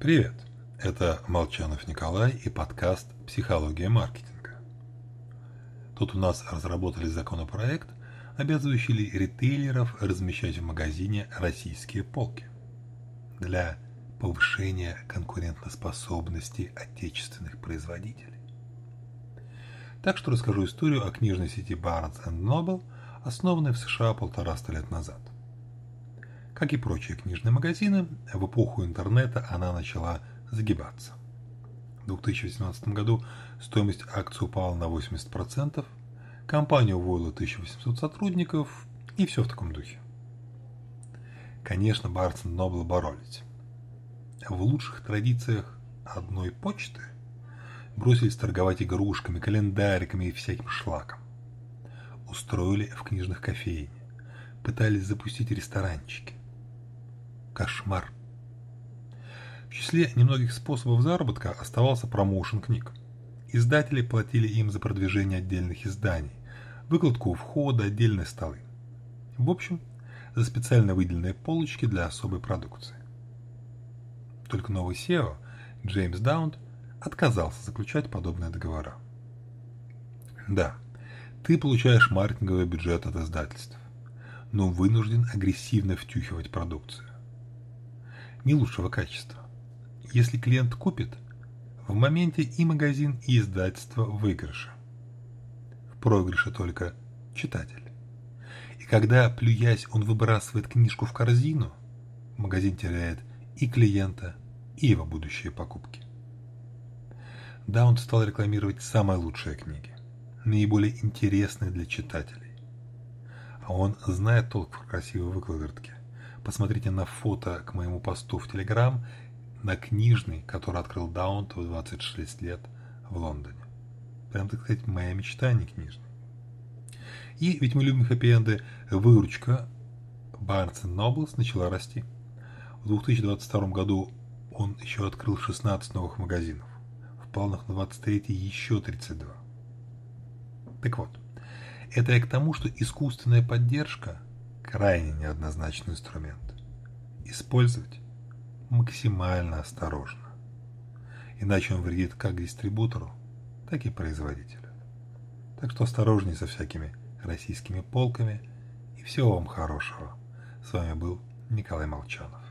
Привет! Это Молчанов Николай и подкаст «Психология маркетинга». Тут у нас разработали законопроект, обязывающий ритейлеров размещать в магазине российские полки для повышения конкурентоспособности отечественных производителей. Так что расскажу историю о книжной сети Barnes Noble, основанной в США полтораста лет назад. Как и прочие книжные магазины, в эпоху интернета она начала загибаться. В 2018 году стоимость акций упала на 80%, компания уволила 1800 сотрудников и все в таком духе. Конечно, Барнс Нобл боролись. В лучших традициях одной почты бросились торговать игрушками, календариками и всяким шлаком. Устроили в книжных кофейне, пытались запустить ресторанчики. Кошмар. В числе немногих способов заработка оставался промоушен книг. Издатели платили им за продвижение отдельных изданий, выкладку у входа, отдельные столы. В общем, за специально выделенные полочки для особой продукции. Только новый SEO, Джеймс Даунт, отказался заключать подобные договора. Да, ты получаешь маркетинговый бюджет от издательств, но вынужден агрессивно втюхивать продукцию. Не лучшего качества. Если клиент купит, в моменте и магазин, и издательство в выигрыше. В проигрыше только читатель. И когда, плюясь, он выбрасывает книжку в корзину, магазин теряет и клиента, и его будущие покупки. Да, он стал рекламировать самые лучшие книги, наиболее интересные для читателей. А он знает толк в красивой выкладке. Посмотрите на фото к моему посту в Телеграм на книжный, который открыл Даунт в 26 лет в Лондоне. Прям, так сказать, моя мечта, а не книжный. И ведь мы любим хэппи-энды, выручка Barnes Nobles начала расти. В 2022 году он еще открыл 16 новых магазинов. В планах на 23 еще 32. Так вот, это я к тому, что искусственная поддержка – крайне неоднозначный инструмент. Использовать максимально осторожно. Иначе он вредит как дистрибутору, так и производителю. Так что осторожней со всякими российскими полками и всего вам хорошего. С вами был Николай Молчанов.